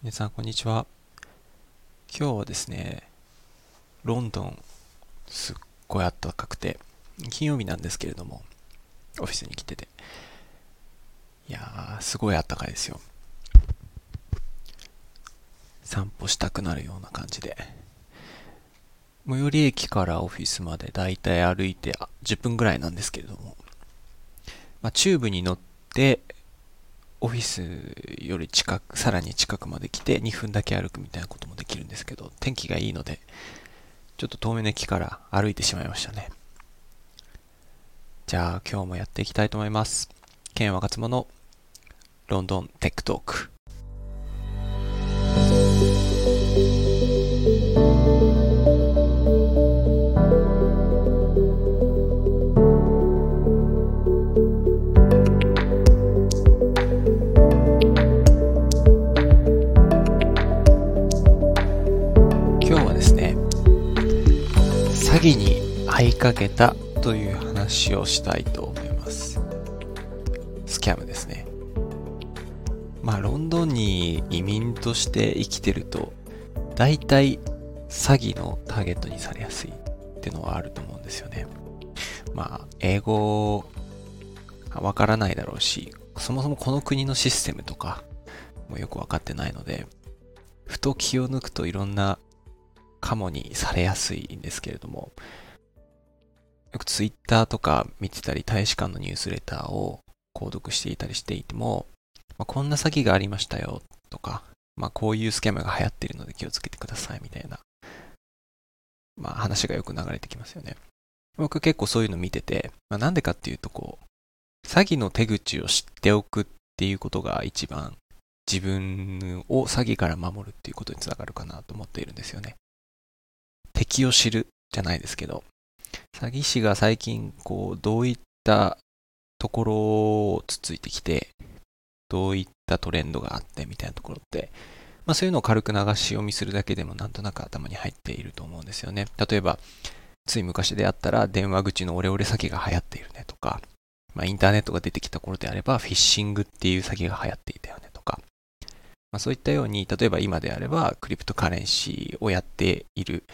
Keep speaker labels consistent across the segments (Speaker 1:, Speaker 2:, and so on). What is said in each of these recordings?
Speaker 1: 皆さんこんにちは。今日はですねロンドンすっごい暖かくて金曜日なんですけれどもオフィスに来てて。いやーすごい暖かいですよ。散歩したくなるような感じで。最寄り駅からオフィスまでだいたい歩いて10分ぐらいなんですけれども、まあ、チューブに乗ってオフィスより近く、さらに近くまで来て2分だけ歩くみたいなこともできるんですけど、天気がいいので、ちょっと遠目の駅から歩いてしまいましたね。じゃあ今日もやっていきたいと思います。ケン若妻のロンドンテックトーク。に遭いかけたという話をしたいと思います。スキャムですね。まあ、ロンドンに移民として生きてると、大体詐欺のターゲットにされやすいってのはあると思うんですよね。まあ、英語わからないだろうし、そもそもこの国のシステムとかもよくわかってないので、ふと気を抜くといろんなカモにされやすいんですけれども、よくツイッターとか見てたり、大使館のニュースレターを購読していたりしていても、まあ、こんな詐欺がありましたよとか、まあ、こういうスキャムが流行っているので気をつけてくださいみたいな、まあ、話がよく流れてきますよね。僕結構そういうの見てて、まあ、なんでかっていうとこう、詐欺の手口を知っておくっていうことが一番自分を詐欺から守るっていうことにつながるかなと思っているんですよね。敵を知るじゃないですけど、詐欺師が最近こうどういったところをつついてきて、どういったトレンドがあってみたいなところって、まあそういうのを軽く流し読みするだけでもなんとなく頭に入っていると思うんですよね。例えば、つい昔であったら電話口のオレオレ詐欺が流行っているねとか、まあインターネットが出てきた頃であればフィッシングっていう詐欺が流行っていたよねとか、まあそういったように、例えば今であればクリプトカレンシーをやっている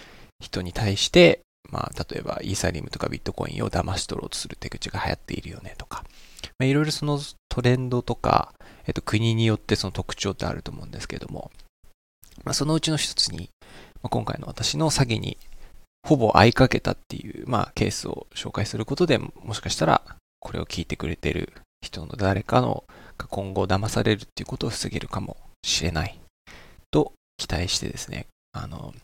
Speaker 1: 人に対して、まあ、例えばイーサリムとかビットコインを騙し取ろうとする手口が流行っているよねとか、まあ、いろいろそのトレンドとか、えっと、国によってその特徴ってあると思うんですけども、まあ、そのうちの一つに、まあ、今回の私の詐欺にほぼ合いかけたっていう、まあ、ケースを紹介することでもしかしたらこれを聞いてくれてる人の誰かのが今後騙されるっていうことを防げるかもしれないと期待してですね、あの、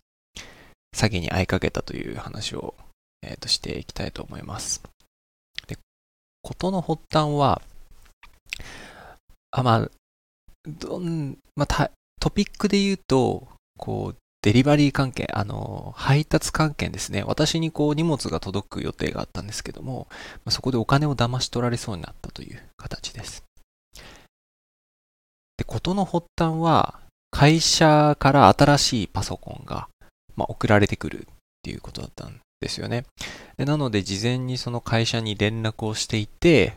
Speaker 1: 詐欺に遭いかけたという話を、えー、としていきたいと思います。で、ことの発端は、あ、まあ、どん、まあ、トピックで言うと、こう、デリバリー関係、あの、配達関係ですね。私にこう荷物が届く予定があったんですけども、まあ、そこでお金を騙し取られそうになったという形です。で、ことの発端は、会社から新しいパソコンがまあ、送られてくるっていうことだったんですよね。でなので、事前にその会社に連絡をしていて、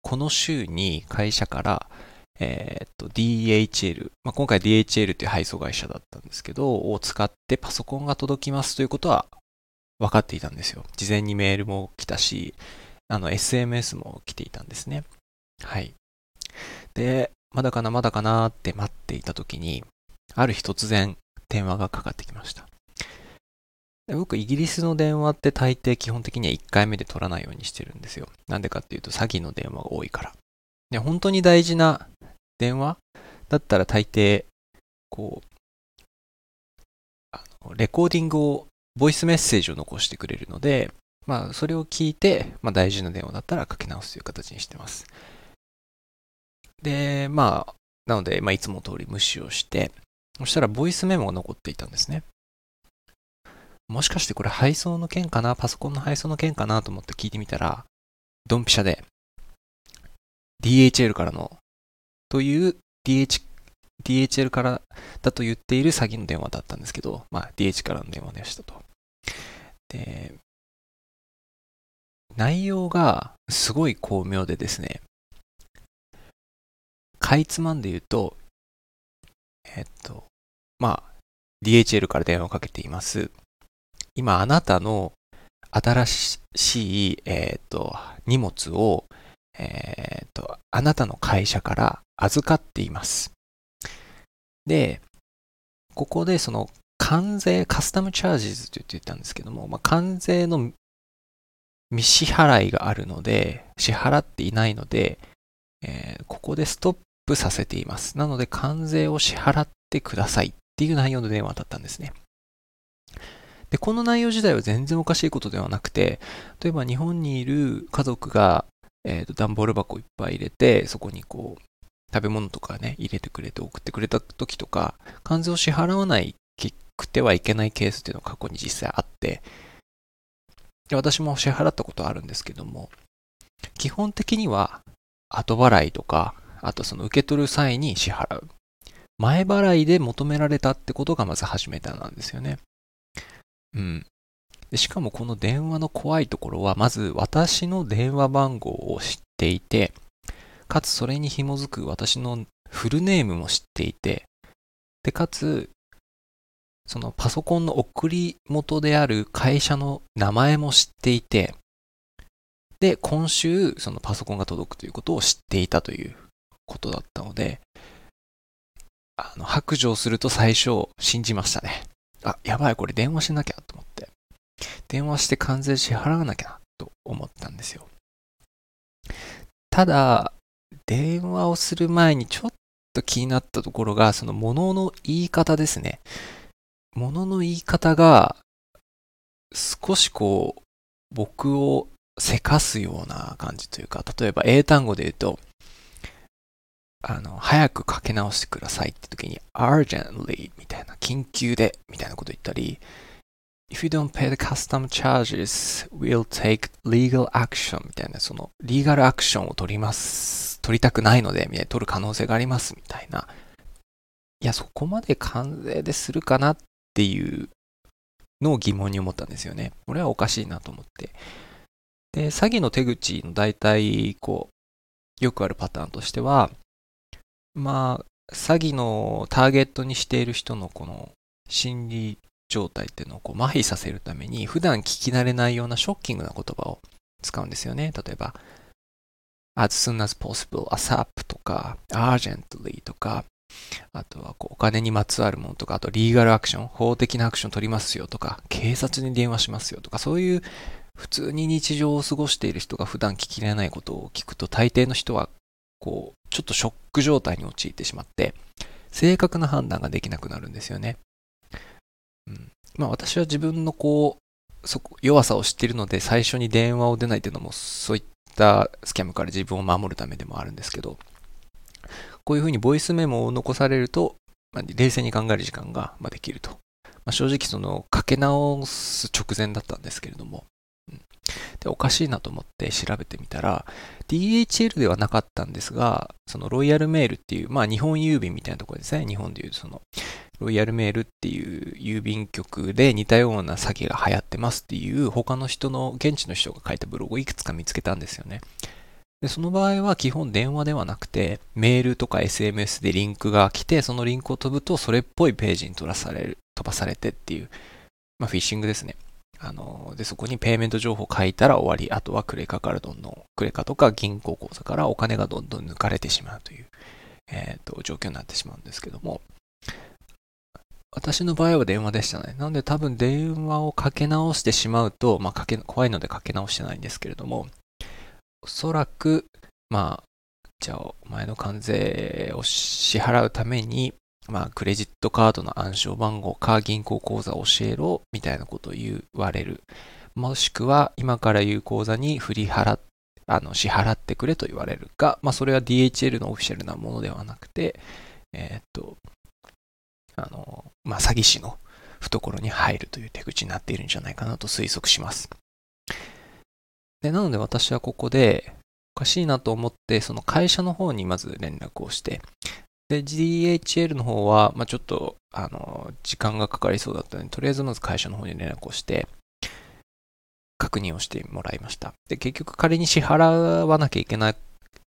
Speaker 1: この週に会社から、えー、っと DHL、まあ、今回 DHL という配送会社だったんですけど、を使ってパソコンが届きますということは分かっていたんですよ。事前にメールも来たし、あの SMS も来ていたんですね。はい。で、まだかな、まだかなって待っていたときに、ある日突然、電話がかかってきました。で僕、イギリスの電話って大抵基本的には1回目で取らないようにしてるんですよ。なんでかっていうと詐欺の電話が多いから。で、本当に大事な電話だったら大抵、こう、あのレコーディングを、ボイスメッセージを残してくれるので、まあ、それを聞いて、まあ、大事な電話だったらかけ直すという形にしてます。で、まあ、なので、まあ、いつも通り無視をして、そしたらボイスメモが残っていたんですね。もしかしてこれ配送の件かな？パソコンの配送の件かな？と思って聞いてみたら、ドンピシャで、DHL からの、という DH、DHL からだと言っている詐欺の電話だったんですけど、まあ DH からの電話でしたと。で、内容がすごい巧妙でですね、かいつまんで言うと、えっと、まあ、DHL から電話をかけています。今、あなたの新しい、えっと、荷物を、えっと、あなたの会社から預かっています。で、ここでその関税、カスタムチャージズと言ってたんですけども、まあ、関税の未支払いがあるので、支払っていないので、えー、ここでストップさせています。なので、関税を支払ってくださいっていう内容の電話だったんですね。で、この内容自体は全然おかしいことではなくて、例えば日本にいる家族が、えーと、段ボール箱いっぱい入れて、そこにこう、食べ物とかね、入れてくれて送ってくれた時とか、関税を支払わないくてはいけないケースっていうのが過去に実際あって、で私も支払ったことあるんですけども、基本的には後払いとか、あとその受け取る際に支払う。前払いで求められたってことがまず初めてなんですよね。うん。でしかもこの電話の怖いところは、まず私の電話番号を知っていて、かつそれに紐づく私のフルネームも知っていて、で、かつそのパソコンの送り元である会社の名前も知っていて、で、今週、そのパソコンが届くということを知っていたということだったので、あの、白状すると最初信じましたね。あ、やばい、これ電話しなきゃと思って。電話して関税支払わなきゃと思ったんですよ。ただ、電話をする前にちょっと気になったところが、その物の言い方ですね。物の言い方が、少しこう、僕をせかすような感じというか、例えば英単語で言うと、あの、早く書き直してくださいって時に、urgently みたいな、緊急でみたいなこと言ったり、if you don't pay the custom charges, we'll take legal action みたいな、その、リーガルアクションを取ります、取りたくないので、みたいな、取る可能性がありますみたいな。いや、そこまで関税でするかなっていうのを疑問に思ったんですよね。これはおかしいなと思って。で、詐欺の手口の大体、こう、よくあるパターンとしては、まあ、詐欺のターゲットにしている人のこの心理状態っていうのをこう麻痺させるために、普段聞き慣れないようなショッキングな言葉を使うんですよね。例えば、as soon as possible, asap とか、urgently とか、あとはこうお金にまつわるものとか、あとリーガルアクション、法的なアクション取りますよとか、警察に電話しますよとか、そういう普通に日常を過ごしている人が普段聞きれないことを聞くと、大抵の人はこう、ちょっとショック状態に陥ってしまって、正確な判断ができなくなるんですよね。うん、まあ私は自分のこう、そこ弱さを知っているので最初に電話を出ないというのもそういったスキャムから自分を守るためでもあるんですけど、こういうふうにボイスメモを残されると、まあ、冷静に考える時間ができると。まあ、正直その、かけ直す直前だったんですけれども、で、おかしいなと思って調べてみたら、DHL ではなかったんですが、そのロイヤルメールっていう、まあ日本郵便みたいなところですね。日本でいうその、ロイヤルメールっていう郵便局で似たような詐欺が流行ってますっていう他の人の、現地の人が書いたブログをいくつか見つけたんですよね。でその場合は基本電話ではなくて、メールとか SMS でリンクが来て、そのリンクを飛ぶとそれっぽいページに飛ばされる、飛ばされてっていう、まあ、フィッシングですね。あの、で、そこにペイメント情報書いたら終わり。あとはクレカからどんどん、クレカとか銀行口座からお金がどんどん抜かれてしまうという、えっ、ー、と、状況になってしまうんですけども、私の場合は電話でしたね。なので多分電話をかけ直してしまうと、まあ、かけ、怖いのでかけ直してないんですけれども、おそらく、まあ、じゃあ、お前の関税を支払うために、まあ、クレジットカードの暗証番号か銀行口座教えろ、みたいなことを言われる。もしくは、今から言う口座に振り払っあの、支払ってくれと言われるか、まあ、それは DHL のオフィシャルなものではなくて、えー、っと、あの、まあ、詐欺師の懐に入るという手口になっているんじゃないかなと推測します。で、なので私はここで、おかしいなと思って、その会社の方にまず連絡をして、で、DHL の方は、まあ、ちょっと、あの、時間がかかりそうだったので、とりあえずまず会社の方に連絡をして、確認をしてもらいました。で、結局仮に支払わなきゃいけな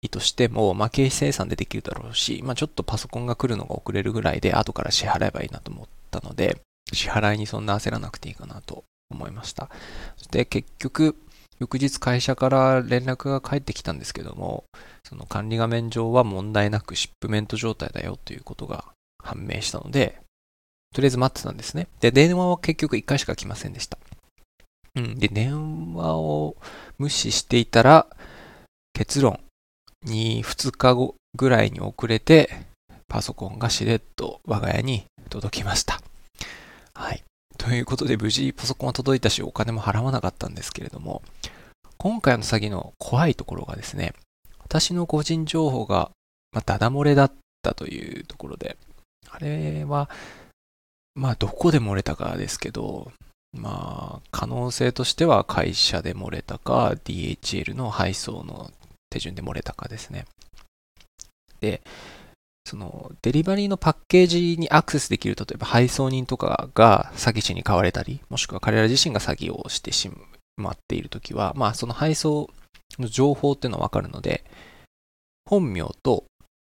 Speaker 1: いとしても、まあ、経費生産でできるだろうし、まあ、ちょっとパソコンが来るのが遅れるぐらいで、後から支払えばいいなと思ったので、支払いにそんな焦らなくていいかなと思いました。そして結局、翌日会社から連絡が返ってきたんですけども、その管理画面上は問題なくシップメント状態だよということが判明したので、とりあえず待ってたんですね。で、電話は結局1回しか来ませんでした。うん。で、電話を無視していたら、結論に2日後ぐらいに遅れて、パソコンがしれっと我が家に届きました。はい。ということで、無事パソコンは届いたし、お金も払わなかったんですけれども、今回の詐欺の怖いところがですね、私の個人情報が、まあ、ダダ漏れだったというところで、あれは、まあ、どこで漏れたかですけど、まあ、可能性としては会社で漏れたか、DHL の配送の手順で漏れたかですね。で、そのデリバリーのパッケージにアクセスできる、例えば配送人とかが詐欺師に買われたり、もしくは彼ら自身が詐欺をしてしまっているときは、まあその配送の情報っていうのはわかるので、本名と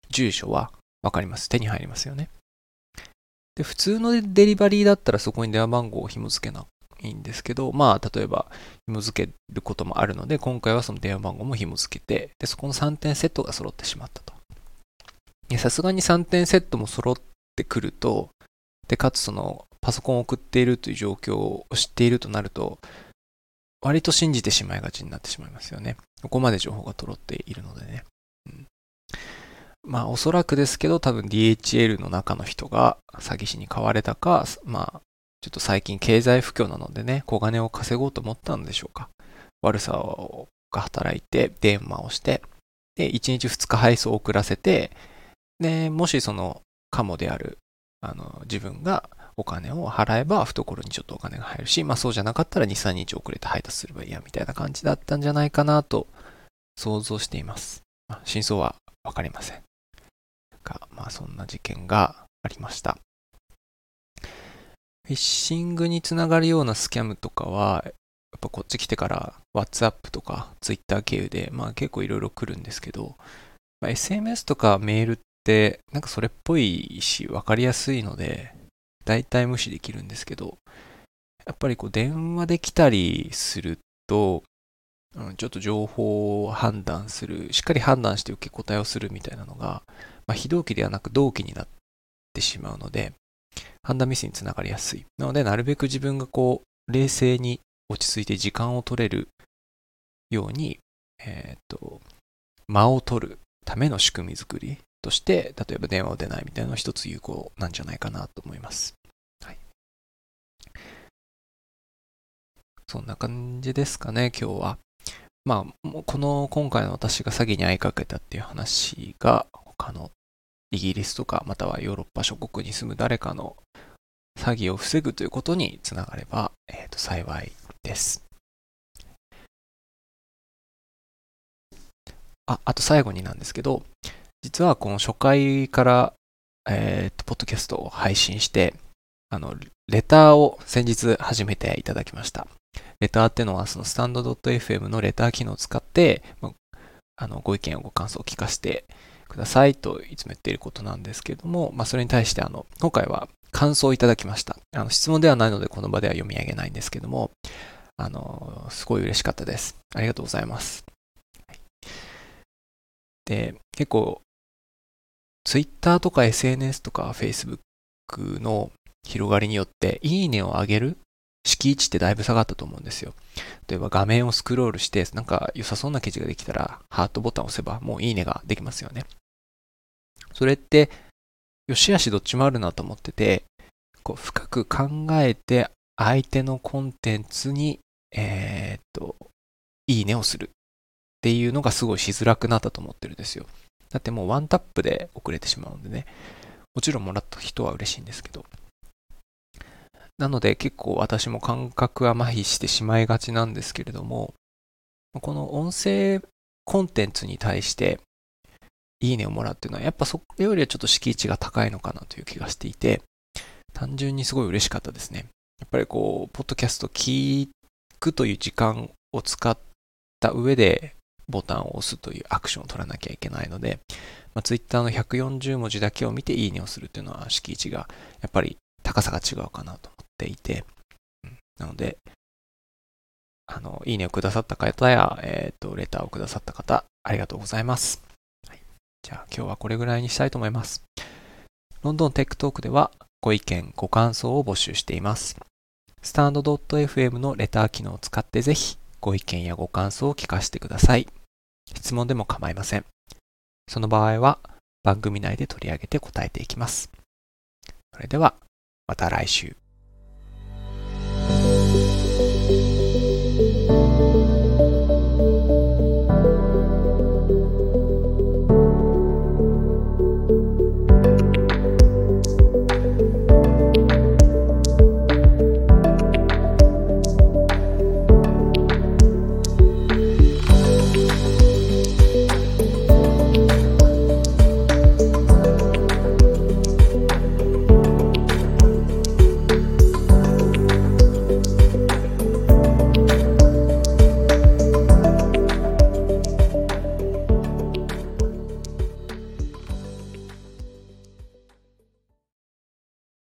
Speaker 1: 住所はわかります。手に入りますよね。で、普通のデリバリーだったらそこに電話番号を紐付けないんですけど、まあ、例えば紐付けることもあるので、今回はその電話番号も紐付けて、で、そこの3点セットが揃ってしまったと。やさすがに3点セットも揃ってくると、で、かつそのパソコンを送っているという状況を知っているとなると、割と信じてしまいがちになってしまいますよね。ここまで情報が揃っているのでね。うん、まあおそらくですけど多分 DHL の中の人が詐欺師に買われたか、まあちょっと最近経済不況なのでね、小金を稼ごうと思ったんでしょうか。悪さが働いて電話をして、で、1日2日配送を遅らせて、で、もしそのカモである、あの、自分がお金を払えば懐にちょっとお金が入るし、まあそうじゃなかったら2、3日遅れて配達すればいいや、みたいな感じだったんじゃないかなと想像しています。真相はわかりません。が、まあそんな事件がありました。フィッシングにつながるようなスキャムとかは、やっぱこっち来てから WhatsApp とか Twitter 経由で、まあ結構いろいろ来るんですけど、まあ、SMS とかメールっ、なんかそれっぽいし分かりやすいので、大体無視できるんですけど、やっぱりこう電話できたりすると、うん、ちょっと情報を判断する、しっかり判断して受け答えをするみたいなのが、まあ、非同期ではなく同期になってしまうので、判断ミスにつながりやすい。なので、なるべく自分がこう、冷静に落ち着いて時間を取れるように、えっ、と、間を取るための仕組み作りとして、例えば電話を出ないみたいなのは一つ有効なんじゃないかなと思います。はい。そんな感じですかね、今日は。まあ、この今回の私が詐欺に遭いかけたっていう話が他のイギリスとかまたはヨーロッパ諸国に住む誰かの詐欺を防ぐということにつながれば、えー、と幸いです。あ、あと最後になんですけど、実はこの初回から、えっ、と、ポッドキャストを配信して、あの、レターを先日始めていただきました。レターってのは、そのスタンド .fm のレター機能を使って、あのご意見をご感想を聞かせてくださいといつも言っていることなんですけれども、まあ、それに対してあの、今回は感想をいただきました。あの質問ではないのでこの場では読み上げないんですけども、あの、すごい嬉しかったです。ありがとうございます。で、結構、Twitter とか SNS とか Facebook の広がりによって、いいねを上げる敷地ってだいぶ下がったと思うんですよ。例えば画面をスクロールして、なんか良さそうな記事ができたら、ハートボタンを押せば、もういいねができますよね。それって、良し悪しどっちもあるなと思ってて、こう深く考えて相手のコンテンツに、えー、っと、いいねをするっていうのがすごいしづらくなったと思ってるんですよ。だってもうワンタップで遅れてしまうんでね。もちろんもらった人は嬉しいんですけど。なので結構私も感覚は麻痺してしまいがちなんですけれども、この音声コンテンツに対していいねをもらうっていうのは、やっぱそれよりはちょっと敷地が高いのかなという気がしていて、単純にすごい嬉しかったですね。やっぱりこう、ポッドキャスト聞くという時間を使った上で、ボタンを押すというアクションを取らなきゃいけないので、まあ、Twitter の140文字だけを見ていいねをするっていうのは敷地がやっぱり高さが違うかなと思っていて、なので、あの、いいねをくださった方や、えっ、ー、と、レターをくださった方、ありがとうございます。はい、じゃあ今日はこれぐらいにしたいと思います。ロンドンテックトークではご意見、ご感想を募集しています。スタンド .fm のレター機能を使ってぜひご意見やご感想を聞かせてください。質問でも構いません。その場合は番組内で取り上げて答えていきます。それではまた来週。